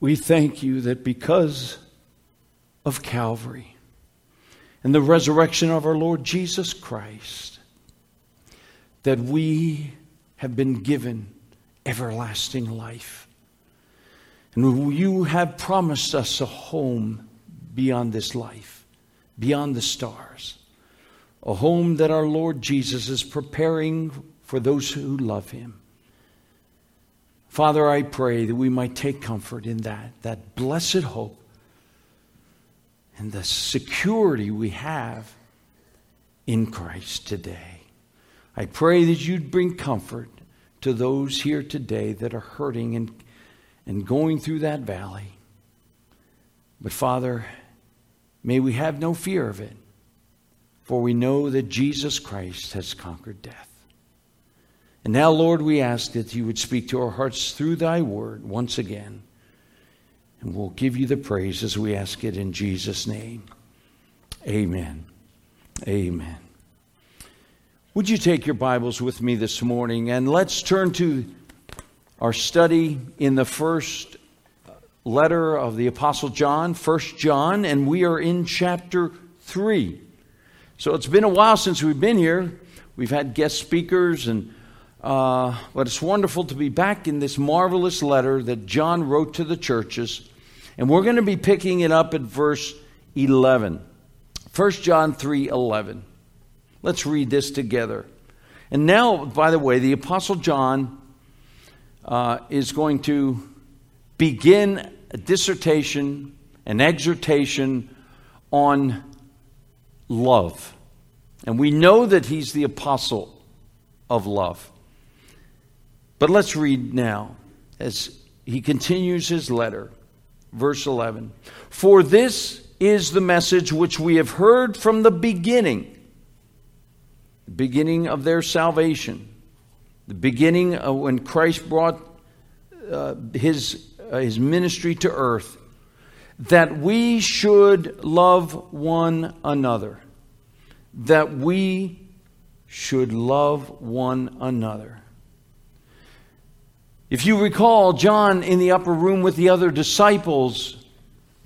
We thank you that because of Calvary and the resurrection of our Lord Jesus Christ, that we have been given everlasting life. And you have promised us a home beyond this life, beyond the stars, a home that our Lord Jesus is preparing for those who love him. Father, I pray that we might take comfort in that, that blessed hope and the security we have in Christ today. I pray that you'd bring comfort to those here today that are hurting and, and going through that valley. But Father, may we have no fear of it, for we know that Jesus Christ has conquered death. And now, Lord, we ask that you would speak to our hearts through thy word once again. And we'll give you the praise as we ask it in Jesus' name. Amen. Amen. Would you take your Bibles with me this morning and let's turn to our study in the first letter of the Apostle John, First John, and we are in chapter 3. So it's been a while since we've been here. We've had guest speakers, and uh, but it's wonderful to be back in this marvelous letter that John wrote to the churches. And we're going to be picking it up at verse 11. 1 John 3 11. Let's read this together. And now, by the way, the Apostle John uh, is going to begin a dissertation, an exhortation on love. And we know that he's the apostle of love. But let's read now as he continues his letter. Verse 11 For this is the message which we have heard from the beginning the beginning of their salvation, the beginning of when Christ brought uh, his, uh, his ministry to earth, that we should love one another. That we should love one another. If you recall, John in the upper room with the other disciples,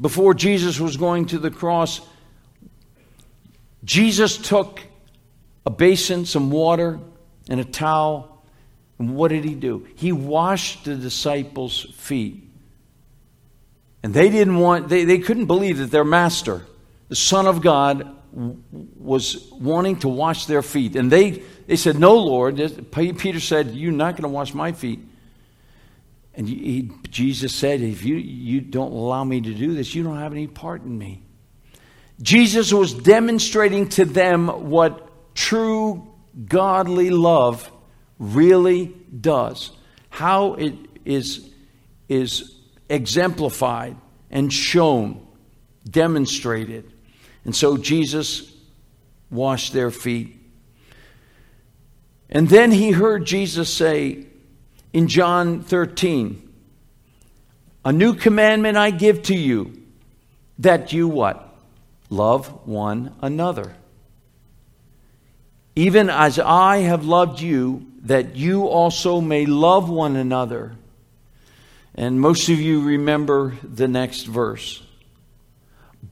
before Jesus was going to the cross, Jesus took a basin, some water, and a towel. And what did he do? He washed the disciples' feet. And they didn't want, they, they couldn't believe that their master, the Son of God, was wanting to wash their feet. And they, they said, No, Lord. Peter said, You're not going to wash my feet. And he, Jesus said, If you, you don't allow me to do this, you don't have any part in me. Jesus was demonstrating to them what true godly love really does, how it is, is exemplified and shown, demonstrated. And so Jesus washed their feet. And then he heard Jesus say in John 13, A new commandment I give to you, that you what? Love one another even as I have loved you, that you also may love one another. And most of you remember the next verse.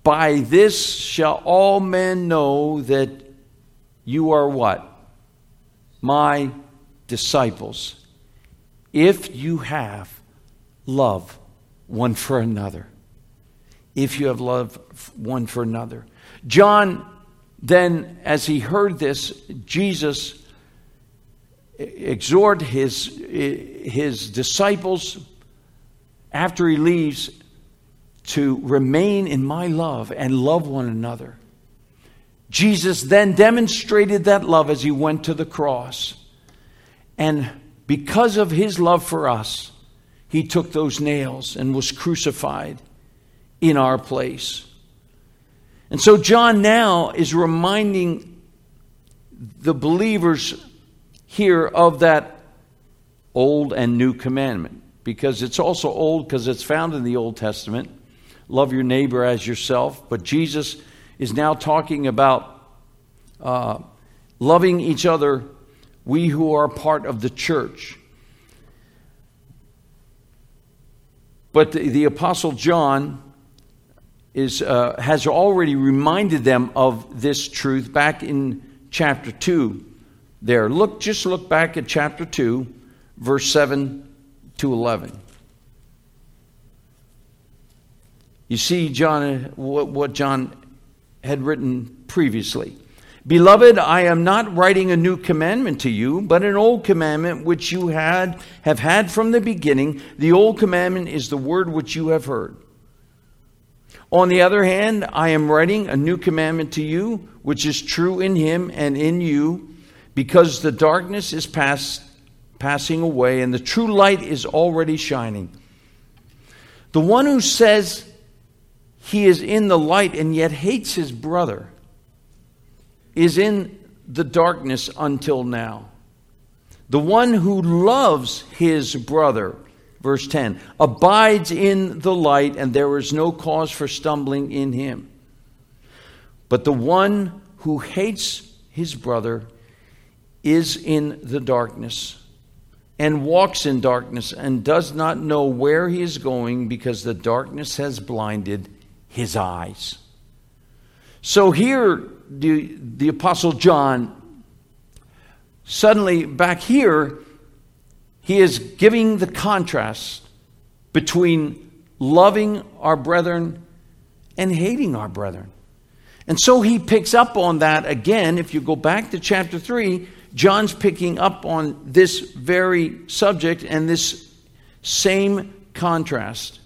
By this shall all men know that you are what? My disciples. If you have love one for another. If you have love one for another. John then, as he heard this, Jesus exhort his, his disciples after he leaves to remain in my love and love one another. Jesus then demonstrated that love as he went to the cross. And because of his love for us, he took those nails and was crucified in our place. And so John now is reminding the believers here of that old and new commandment because it's also old because it's found in the Old Testament. Love your neighbor as yourself. But Jesus is now talking about uh, loving each other, we who are part of the church. But the, the Apostle John is, uh, has already reminded them of this truth back in chapter 2 there. Look, just look back at chapter 2, verse 7 to 11. You see, John, what John had written previously. Beloved, I am not writing a new commandment to you, but an old commandment which you had have had from the beginning. The old commandment is the word which you have heard. On the other hand, I am writing a new commandment to you, which is true in him and in you, because the darkness is past, passing away and the true light is already shining. The one who says he is in the light and yet hates his brother is in the darkness until now. The one who loves his brother, verse 10, abides in the light, and there is no cause for stumbling in him. But the one who hates his brother is in the darkness and walks in darkness and does not know where he is going because the darkness has blinded his eyes. So here, the, the Apostle John, suddenly back here, he is giving the contrast between loving our brethren and hating our brethren. And so he picks up on that again. If you go back to chapter 3, John's picking up on this very subject and this same contrast.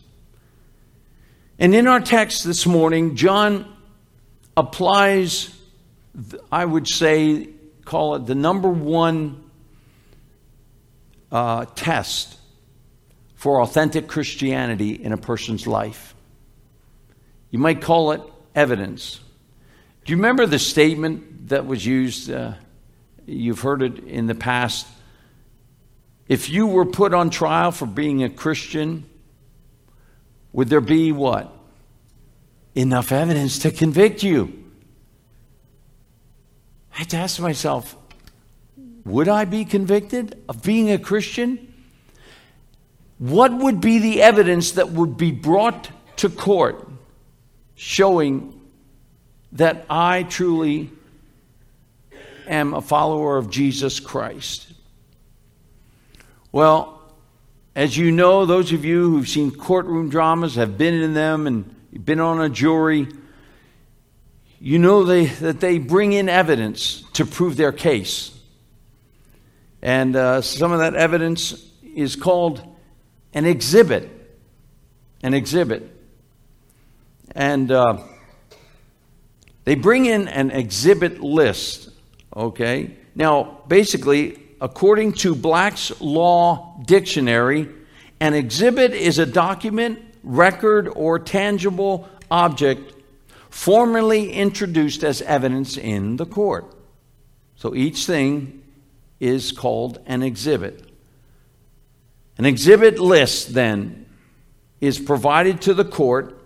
And in our text this morning, John applies, I would say, call it the number one uh, test for authentic Christianity in a person's life. You might call it evidence. Do you remember the statement that was used? Uh, you've heard it in the past. If you were put on trial for being a Christian, would there be what? Enough evidence to convict you. I had to ask myself, would I be convicted of being a Christian? What would be the evidence that would be brought to court showing that I truly am a follower of Jesus Christ? Well, as you know, those of you who've seen courtroom dramas, have been in them, and been on a jury, you know they, that they bring in evidence to prove their case. And uh, some of that evidence is called an exhibit. An exhibit. And uh, they bring in an exhibit list, okay? Now, basically, according to Black's Law Dictionary, an exhibit is a document, record, or tangible object formally introduced as evidence in the court. So each thing is called an exhibit. An exhibit list, then, is provided to the court.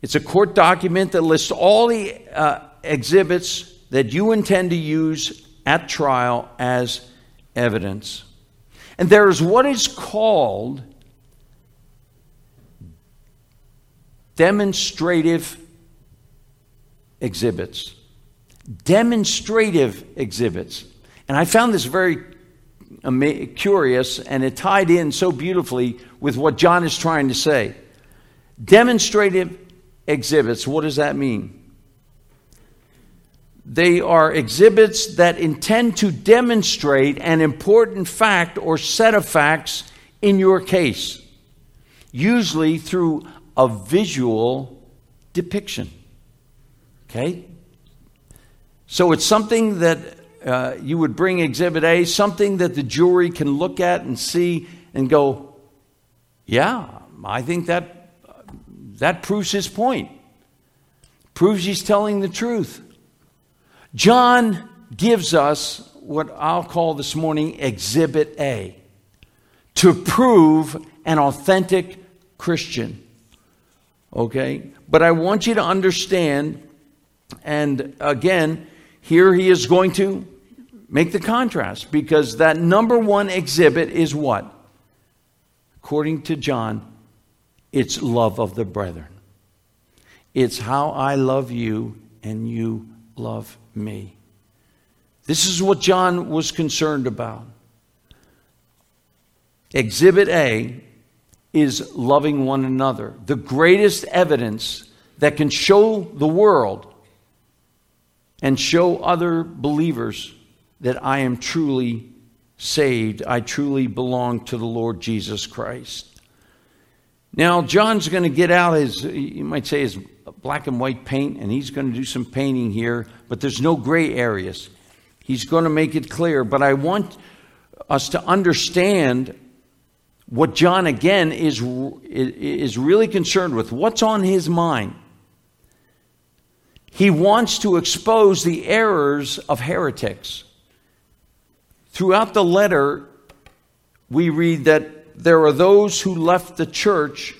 It's a court document that lists all the uh, exhibits that you intend to use at trial as evidence. And there is what is called demonstrative exhibits. Demonstrative exhibits. And I found this very curious, and it tied in so beautifully with what John is trying to say. Demonstrative exhibits, what does that mean? They are exhibits that intend to demonstrate an important fact or set of facts in your case, usually through a visual depiction. Okay? So it's something that uh, you would bring Exhibit A, something that the jury can look at and see and go, yeah, I think that, that proves his point, proves he's telling the truth. John gives us what I'll call this morning Exhibit A to prove an authentic Christian. Okay? But I want you to understand, and again, here he is going to make the contrast because that number one exhibit is what? According to John, it's love of the brethren. It's how I love you and you love me. This is what John was concerned about. Exhibit A is loving one another. The greatest evidence that can show the world and show other believers that I am truly saved, I truly belong to the Lord Jesus Christ. Now, John's going to get out his, you might say, his black and white paint, and he's going to do some painting here, but there's no gray areas. He's going to make it clear, but I want us to understand what John, again, is, is really concerned with. What's on his mind? He wants to expose the errors of heretics. Throughout the letter, we read that there are those who left the church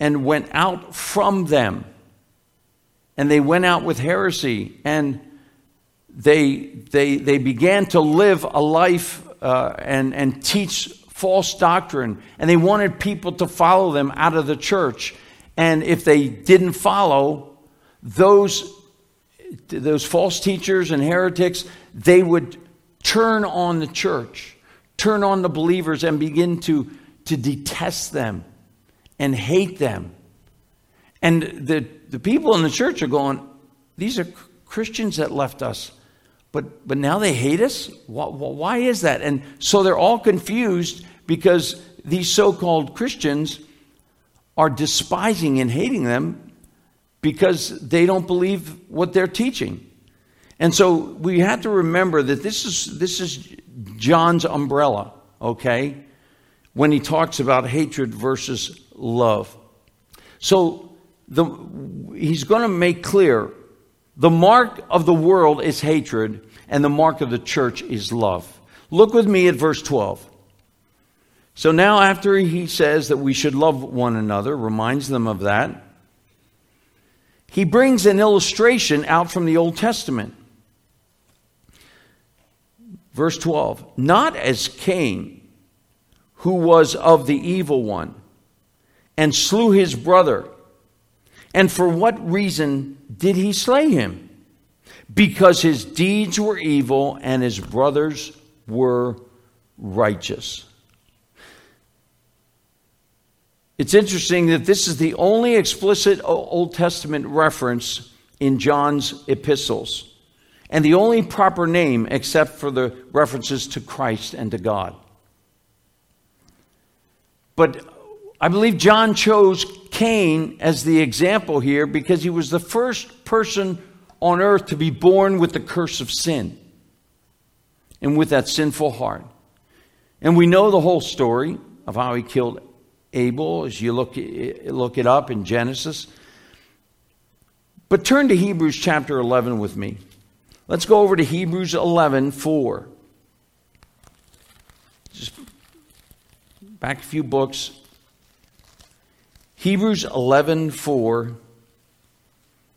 and went out from them. And they went out with heresy and they, they, they began to live a life uh, and, and teach false doctrine. And they wanted people to follow them out of the church. And if they didn't follow, those, those false teachers and heretics, they would turn on the church, turn on the believers, and begin to, to detest them and hate them. And the, the people in the church are going, These are Christians that left us. But, but now they hate us? Why, why is that? And so they're all confused because these so called Christians are despising and hating them because they don't believe what they're teaching. And so we have to remember that this is, this is John's umbrella, okay, when he talks about hatred versus love. So the, he's going to make clear the mark of the world is hatred, and the mark of the church is love. Look with me at verse 12. So now, after he says that we should love one another, reminds them of that, he brings an illustration out from the Old Testament. Verse 12 Not as Cain, who was of the evil one, and slew his brother. And for what reason did he slay him? Because his deeds were evil and his brothers were righteous. It's interesting that this is the only explicit Old Testament reference in John's epistles and the only proper name except for the references to Christ and to God. But I believe John chose Cain as the example here because he was the first person on earth to be born with the curse of sin and with that sinful heart. And we know the whole story of how he killed Abel as you look, look it up in Genesis. But turn to Hebrews chapter 11 with me. Let's go over to Hebrews 11 4. Just back a few books. Hebrews 11 4.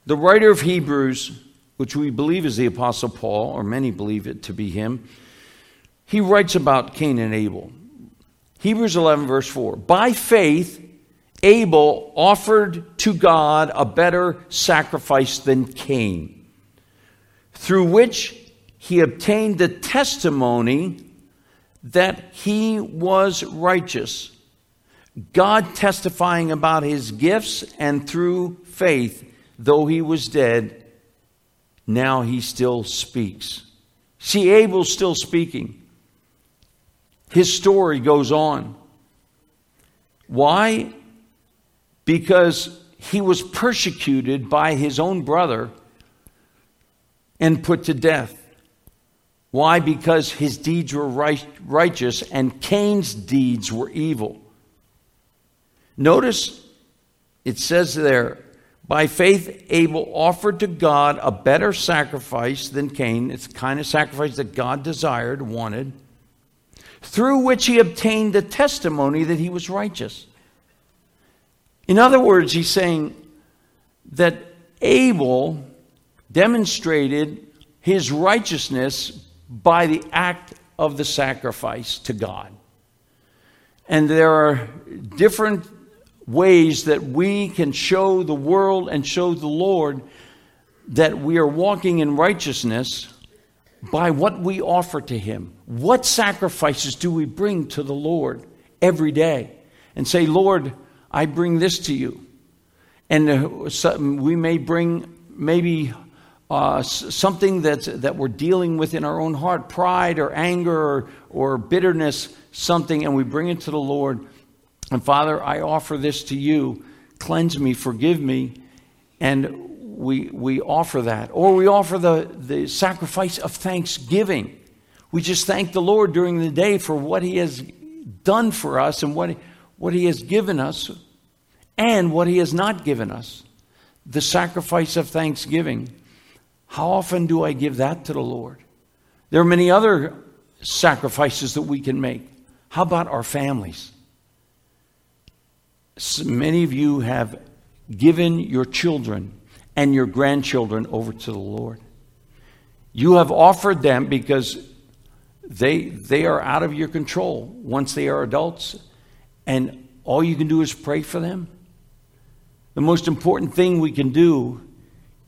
The writer of Hebrews, which we believe is the Apostle Paul, or many believe it to be him, he writes about Cain and Abel. Hebrews 11, verse 4. By faith, Abel offered to God a better sacrifice than Cain through which he obtained the testimony that he was righteous. God testifying about his gifts, and through faith, though he was dead, now he still speaks. See, Abel's still speaking. His story goes on. Why? Because he was persecuted by his own brother and put to death. Why? Because his deeds were right, righteous and Cain's deeds were evil. Notice it says there, by faith, Abel offered to God a better sacrifice than Cain. It's the kind of sacrifice that God desired, wanted, through which he obtained the testimony that he was righteous. In other words, he's saying that Abel demonstrated his righteousness by the act of the sacrifice to God. And there are different ways that we can show the world and show the Lord that we are walking in righteousness by what we offer to Him. What sacrifices do we bring to the Lord every day? And say, Lord, I bring this to you. And uh, we may bring maybe uh, something that's, that we're dealing with in our own heart pride or anger or, or bitterness, something, and we bring it to the Lord. And Father, I offer this to you. Cleanse me, forgive me. And we, we offer that. Or we offer the, the sacrifice of thanksgiving. We just thank the Lord during the day for what He has done for us and what, what He has given us and what He has not given us. The sacrifice of thanksgiving. How often do I give that to the Lord? There are many other sacrifices that we can make. How about our families? Many of you have given your children and your grandchildren over to the Lord. You have offered them because they, they are out of your control once they are adults, and all you can do is pray for them. The most important thing we can do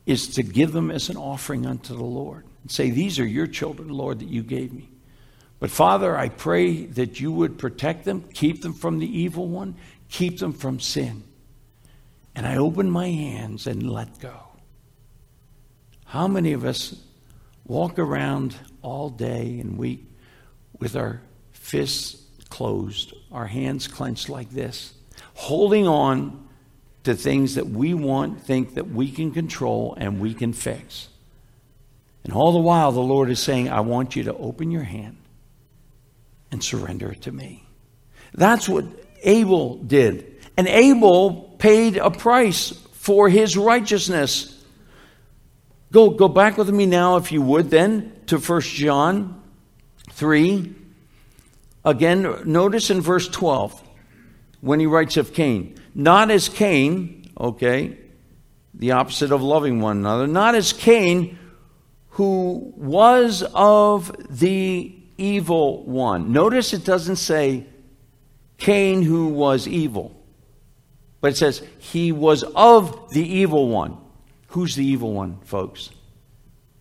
is to give them as an offering unto the Lord and say, These are your children, Lord, that you gave me. But Father, I pray that you would protect them, keep them from the evil one, keep them from sin. And I open my hands and let go. How many of us walk around all day and week with our fists closed, our hands clenched like this, holding on to things that we want, think that we can control and we can fix? And all the while, the Lord is saying, I want you to open your hand and surrender it to me. That's what Abel did. And Abel paid a price for his righteousness. Go, go back with me now, if you would, then to 1 John 3. Again, notice in verse 12 when he writes of Cain. Not as Cain, okay, the opposite of loving one another, not as Cain, who was of the evil one. Notice it doesn't say Cain who was evil, but it says he was of the evil one. Who's the evil one, folks?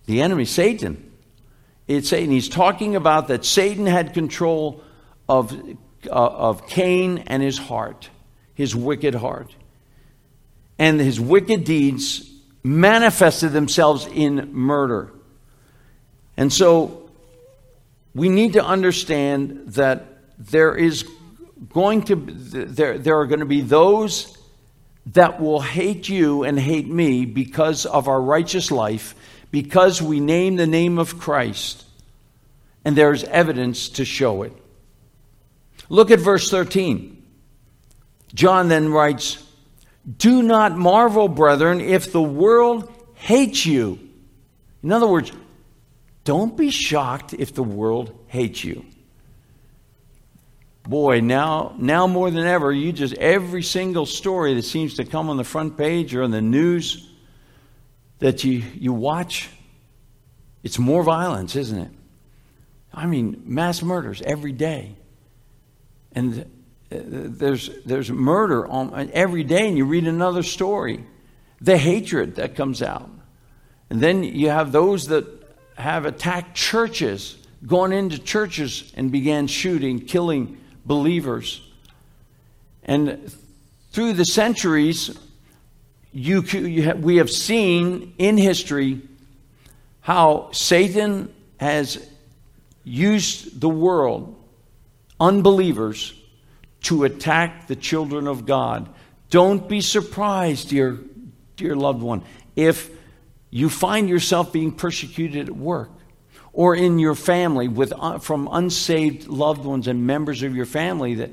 The enemy, Satan. It's Satan. He's talking about that Satan had control of, uh, of Cain and his heart, his wicked heart. And his wicked deeds manifested themselves in murder. And so we need to understand that there is going to there, there are going to be those that will hate you and hate me because of our righteous life, because we name the name of Christ, and there's evidence to show it. Look at verse 13. John then writes, Do not marvel, brethren, if the world hates you. In other words, don't be shocked if the world hates you boy, now, now more than ever, you just, every single story that seems to come on the front page or on the news that you, you watch, it's more violence, isn't it? I mean, mass murders every day. And uh, there's, there's murder on, every day, and you read another story. The hatred that comes out. And then you have those that have attacked churches, gone into churches and began shooting, killing believers. And through the centuries, you, you have, we have seen in history how Satan has used the world, unbelievers, to attack the children of God. Don't be surprised, dear, dear loved one, if you find yourself being persecuted at work or in your family with, uh, from unsaved loved ones and members of your family that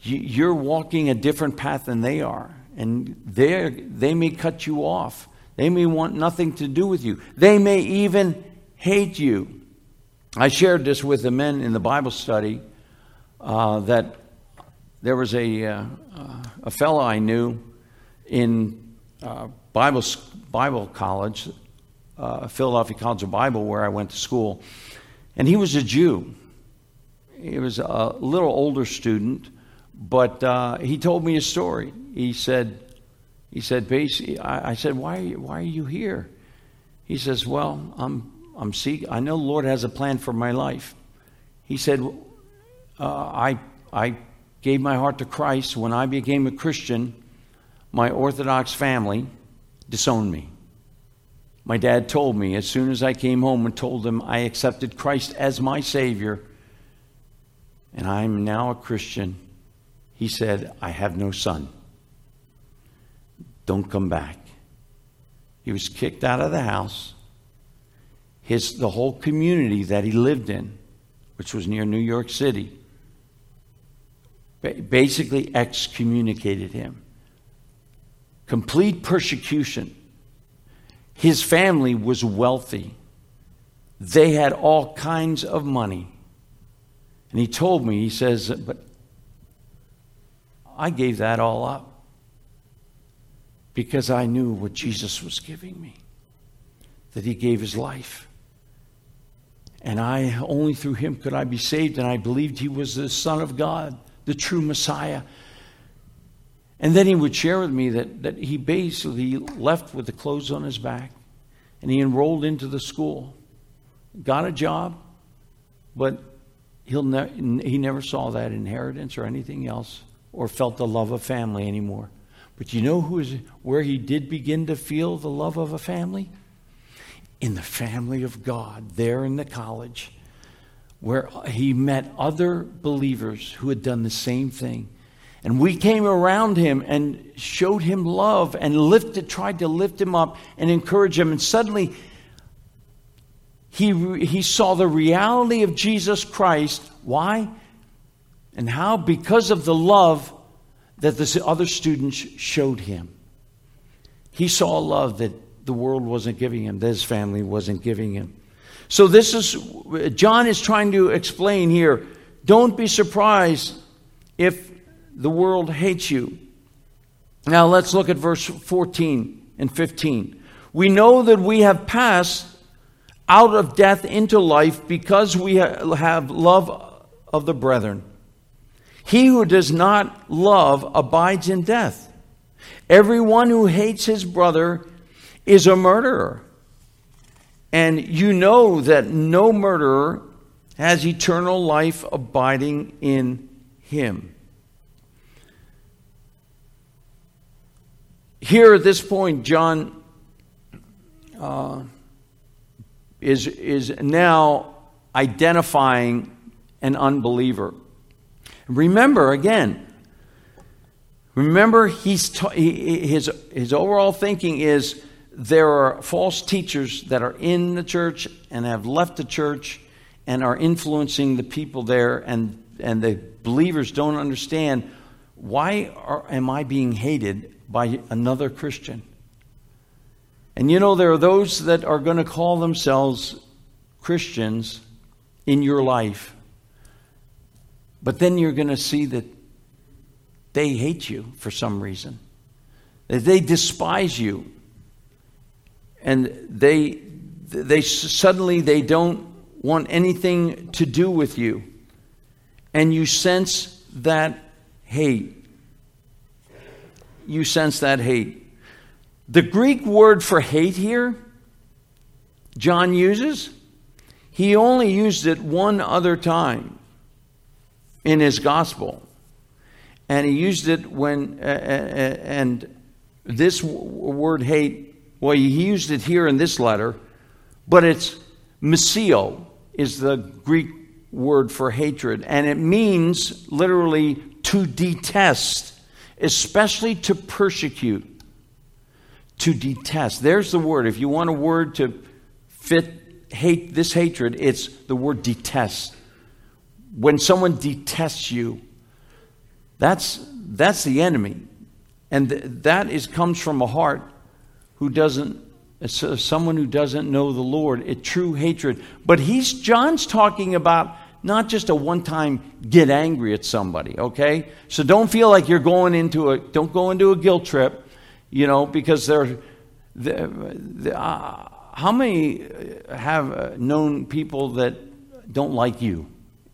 you're walking a different path than they are. And they may cut you off. They may want nothing to do with you. They may even hate you. I shared this with the men in the Bible study uh, that there was a, uh, a fellow I knew in uh, Bible, Bible college uh, Philadelphia College of Bible, where I went to school. And he was a Jew. he was a little older student, but uh, he told me a story. He said, he said, basically, I, I said, why, why are you here? He says, well, I'm, I'm seeking, I know the Lord has a plan for my life. He said, uh, I, I gave my heart to Christ when I became a Christian. My Orthodox family disowned me. My dad told me as soon as I came home and told them I accepted Christ as my Savior and I'm now a Christian, he said, I have no son. Don't come back. He was kicked out of the house. His, the whole community that he lived in, which was near New York City, basically excommunicated him. Complete persecution. His family was wealthy, they had all kinds of money. And he told me, he says, but I gave that all up because I knew what Jesus was giving me, that he gave his life. And I only through him could I be saved, and I believed he was the Son of God, the true Messiah. And then he would share with me that, that he basically left with the clothes on his back and he enrolled into the school, got a job, but he'll ne- he never saw that inheritance or anything else or felt the love of family anymore. But you know who is, where he did begin to feel the love of a family? In the family of God, there in the college, where he met other believers who had done the same thing. And we came around him and showed him love and lifted, tried to lift him up and encourage him. And suddenly he, he saw the reality of Jesus Christ. Why? And how? Because of the love that the other students showed him. He saw love that the world wasn't giving him, that his family wasn't giving him. So, this is, John is trying to explain here don't be surprised if the world hates you. Now, let's look at verse 14 and 15. We know that we have passed out of death into life because we have love of the brethren. He who does not love abides in death. Everyone who hates his brother is a murderer. And you know that no murderer has eternal life abiding in him. Here at this point, John uh, is, is now identifying an unbeliever. Remember, again, remember he's ta- he, his, his overall thinking is there are false teachers that are in the church and have left the church and are influencing the people there, and, and the believers don't understand why are, am I being hated by another Christian? And you know, there are those that are going to call themselves Christians in your life, but then you're going to see that they hate you for some reason, that they despise you, and they, they suddenly they don't want anything to do with you, and you sense that hate. You sense that hate. The Greek word for hate here, John uses, he only used it one other time in his gospel. And he used it when, uh, and this word hate, well, he used it here in this letter, but it's miseo is the Greek word for hatred. And it means literally to detest, especially to persecute to detest. There's the word. If you want a word to fit hate this hatred, it's the word detest. When someone detests you, that's that's the enemy. And th- that is comes from a heart who doesn't uh, someone who doesn't know the Lord, a true hatred. But he's John's talking about not just a one-time get angry at somebody, okay? So don't feel like you're going into a don't go into a guilt trip you know, because they're. The, the, uh, how many have uh, known people that don't like you?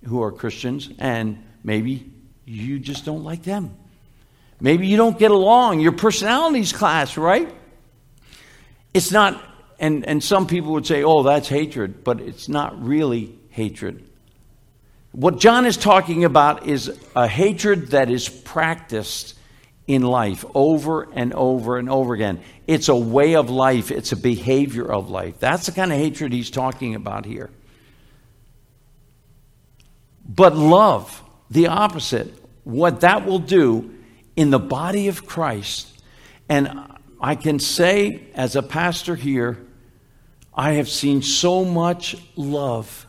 who are Christians, and maybe you just don't like them. Maybe you don't get along. Your personalities clash, right? It's not, and, and some people would say, oh, that's hatred, but it's not really hatred. What John is talking about is a hatred that is practiced in life over and over and over again. It's a way of life, it's a behavior of life. That's the kind of hatred he's talking about here. But love, the opposite, what that will do in the body of Christ. And I can say, as a pastor here, I have seen so much love,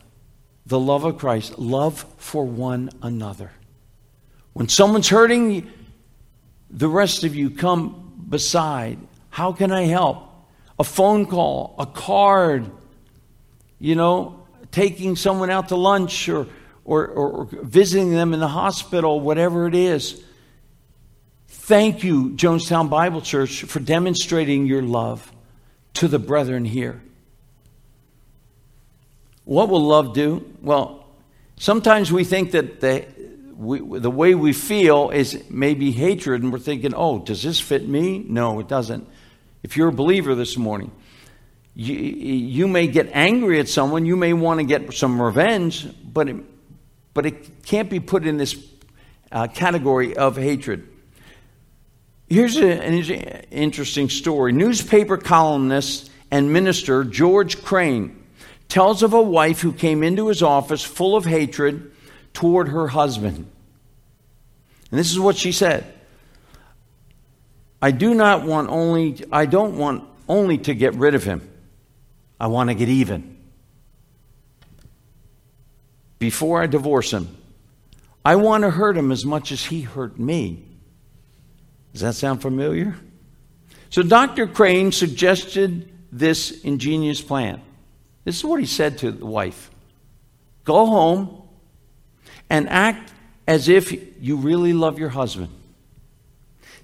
the love of Christ, love for one another. When someone's hurting, the rest of you come beside. How can I help? A phone call, a card, you know, taking someone out to lunch or, or, or visiting them in the hospital, whatever it is. Thank you, Jonestown Bible Church, for demonstrating your love to the brethren here. What will love do? Well, sometimes we think that the, we, the way we feel is maybe hatred, and we're thinking, oh, does this fit me? No, it doesn't. If you're a believer this morning, you, you may get angry at someone, you may want to get some revenge, but it, but it can't be put in this uh, category of hatred. Here's a, an interesting story. Newspaper columnist and minister George Crane tells of a wife who came into his office full of hatred toward her husband. And this is what she said. I do not want only I don't want only to get rid of him. I want to get even. Before I divorce him, I want to hurt him as much as he hurt me. Does that sound familiar? So Dr. Crane suggested this ingenious plan. This is what he said to the wife Go home and act as if you really love your husband.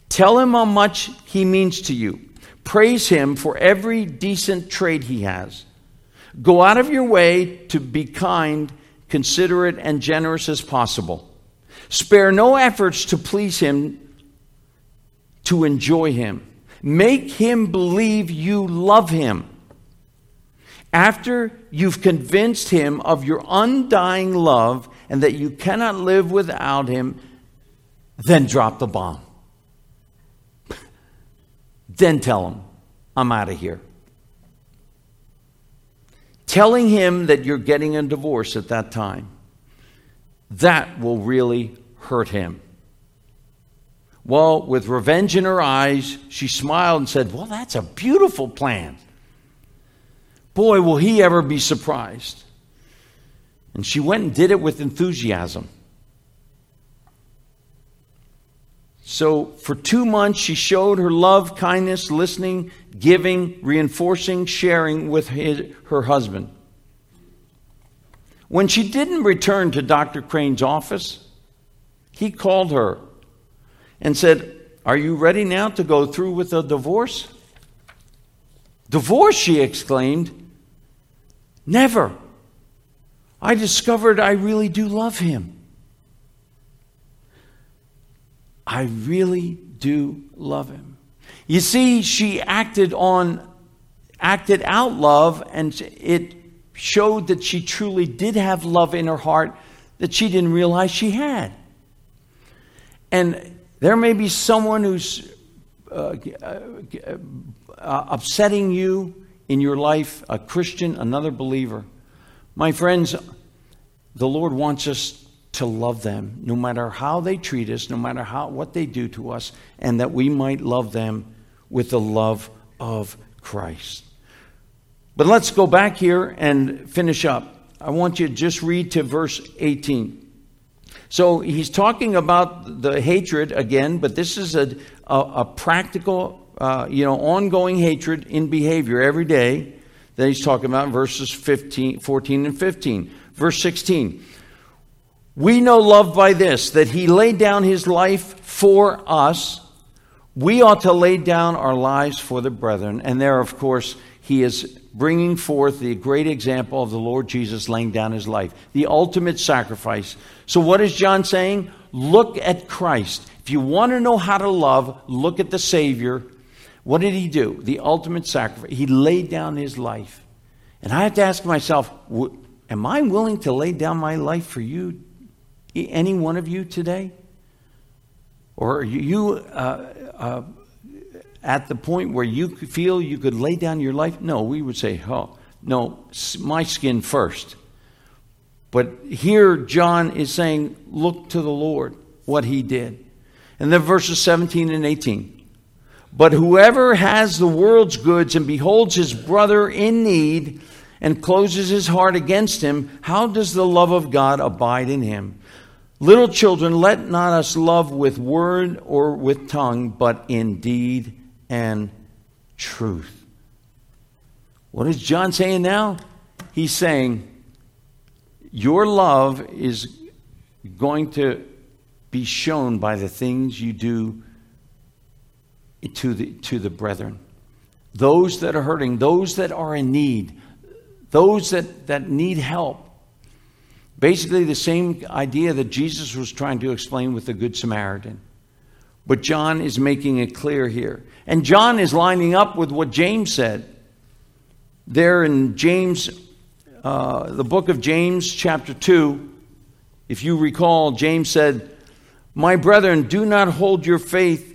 Tell him how much he means to you. Praise him for every decent trait he has. Go out of your way to be kind, considerate, and generous as possible. Spare no efforts to please him, to enjoy him. Make him believe you love him. After you've convinced him of your undying love and that you cannot live without him, then drop the bomb. then tell him, I'm out of here. Telling him that you're getting a divorce at that time, that will really hurt him. Well, with revenge in her eyes, she smiled and said, Well, that's a beautiful plan. Boy, will he ever be surprised. And she went and did it with enthusiasm. So, for two months, she showed her love, kindness, listening, giving, reinforcing, sharing with his, her husband. When she didn't return to Dr. Crane's office, he called her and said, Are you ready now to go through with a divorce? Divorce, she exclaimed. Never. I discovered I really do love him. I really do love him. You see, she acted on acted out love and it showed that she truly did have love in her heart that she didn't realize she had. And there may be someone who's uh, uh, upsetting you in your life, a Christian, another believer. My friends, the Lord wants us to love them no matter how they treat us, no matter how, what they do to us, and that we might love them with the love of Christ. But let's go back here and finish up. I want you to just read to verse 18. So he's talking about the hatred again, but this is a, a, a practical, uh, you know, ongoing hatred in behavior every day that he's talking about in verses 15, 14 and 15. Verse 16. We know love by this, that he laid down his life for us. We ought to lay down our lives for the brethren. And there, of course, he is bringing forth the great example of the Lord Jesus laying down his life, the ultimate sacrifice. So, what is John saying? Look at Christ. If you want to know how to love, look at the Savior. What did he do? The ultimate sacrifice. He laid down his life. And I have to ask myself, am I willing to lay down my life for you, any one of you today? Or are you uh, uh, at the point where you feel you could lay down your life? No, we would say, oh, no, my skin first. But here, John is saying, look to the Lord, what he did. And then verses 17 and 18. But whoever has the world's goods and beholds his brother in need and closes his heart against him, how does the love of God abide in him? Little children, let not us love with word or with tongue, but in deed and truth. What is John saying now? He's saying, Your love is going to be shown by the things you do to the, to the brethren. Those that are hurting, those that are in need, those that, that need help. Basically, the same idea that Jesus was trying to explain with the Good Samaritan. But John is making it clear here. And John is lining up with what James said. There in James, uh, the book of James, chapter 2, if you recall, James said, My brethren, do not hold your faith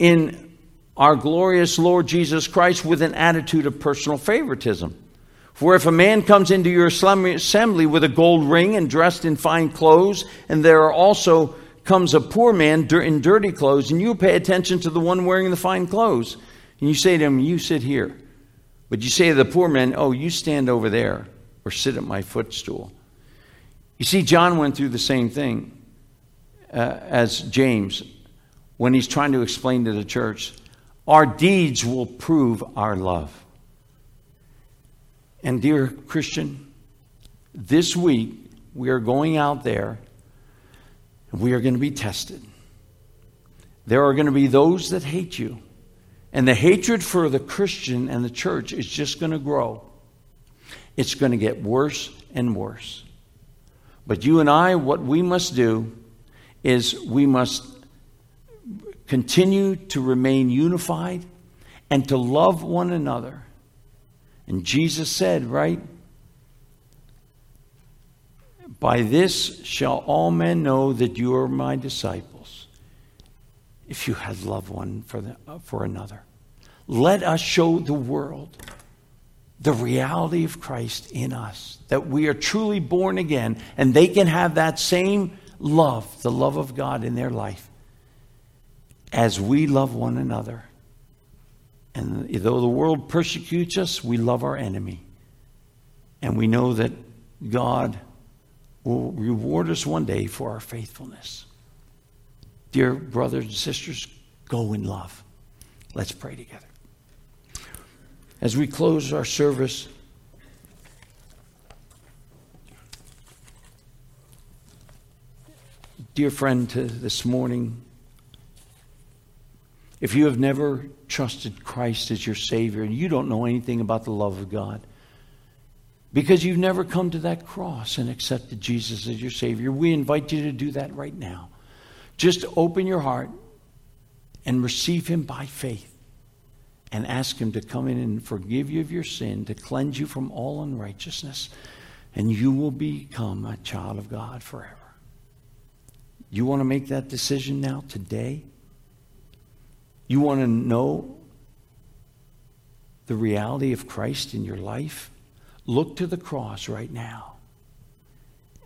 in our glorious Lord Jesus Christ with an attitude of personal favoritism. For if a man comes into your assembly with a gold ring and dressed in fine clothes, and there also comes a poor man in dirty clothes, and you pay attention to the one wearing the fine clothes, and you say to him, You sit here. But you say to the poor man, Oh, you stand over there, or sit at my footstool. You see, John went through the same thing uh, as James when he's trying to explain to the church our deeds will prove our love. And, dear Christian, this week we are going out there and we are going to be tested. There are going to be those that hate you. And the hatred for the Christian and the church is just going to grow. It's going to get worse and worse. But you and I, what we must do is we must continue to remain unified and to love one another. And Jesus said, right? By this shall all men know that you are my disciples, if you have loved one for, the, for another. Let us show the world the reality of Christ in us, that we are truly born again, and they can have that same love, the love of God in their life as we love one another. And though the world persecutes us, we love our enemy. And we know that God will reward us one day for our faithfulness. Dear brothers and sisters, go in love. Let's pray together. As we close our service, dear friend, to this morning, if you have never trusted Christ as your Savior and you don't know anything about the love of God, because you've never come to that cross and accepted Jesus as your Savior, we invite you to do that right now. Just open your heart and receive Him by faith and ask Him to come in and forgive you of your sin, to cleanse you from all unrighteousness, and you will become a child of God forever. You want to make that decision now, today? You want to know the reality of Christ in your life? Look to the cross right now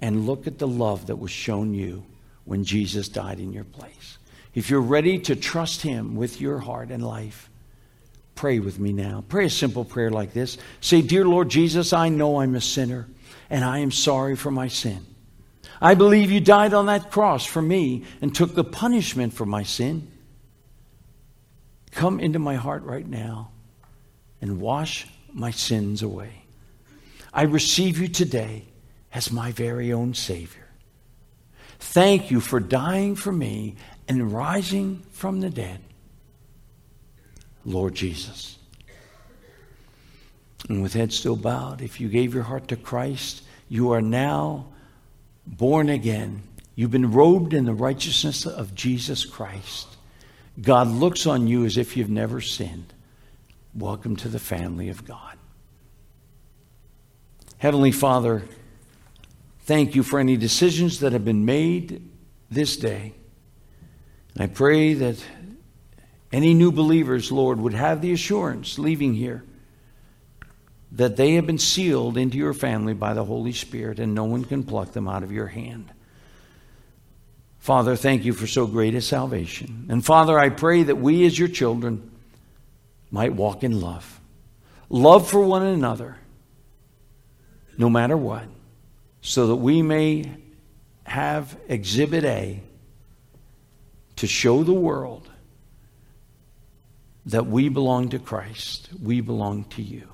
and look at the love that was shown you when Jesus died in your place. If you're ready to trust Him with your heart and life, pray with me now. Pray a simple prayer like this Say, Dear Lord Jesus, I know I'm a sinner and I am sorry for my sin. I believe you died on that cross for me and took the punishment for my sin. Come into my heart right now and wash my sins away. I receive you today as my very own Savior. Thank you for dying for me and rising from the dead. Lord Jesus, And with head still bowed, if you gave your heart to Christ, you are now born again. You've been robed in the righteousness of Jesus Christ. God looks on you as if you've never sinned. Welcome to the family of God. Heavenly Father, thank you for any decisions that have been made this day. And I pray that any new believers, Lord, would have the assurance leaving here that they have been sealed into your family by the Holy Spirit and no one can pluck them out of your hand. Father, thank you for so great a salvation. And Father, I pray that we as your children might walk in love. Love for one another, no matter what, so that we may have Exhibit A to show the world that we belong to Christ, we belong to you.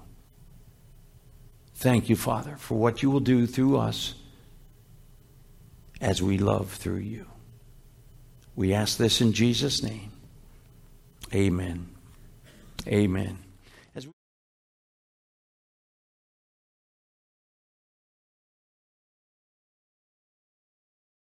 Thank you, Father, for what you will do through us as we love through you. We ask this in Jesus' name. Amen. Amen.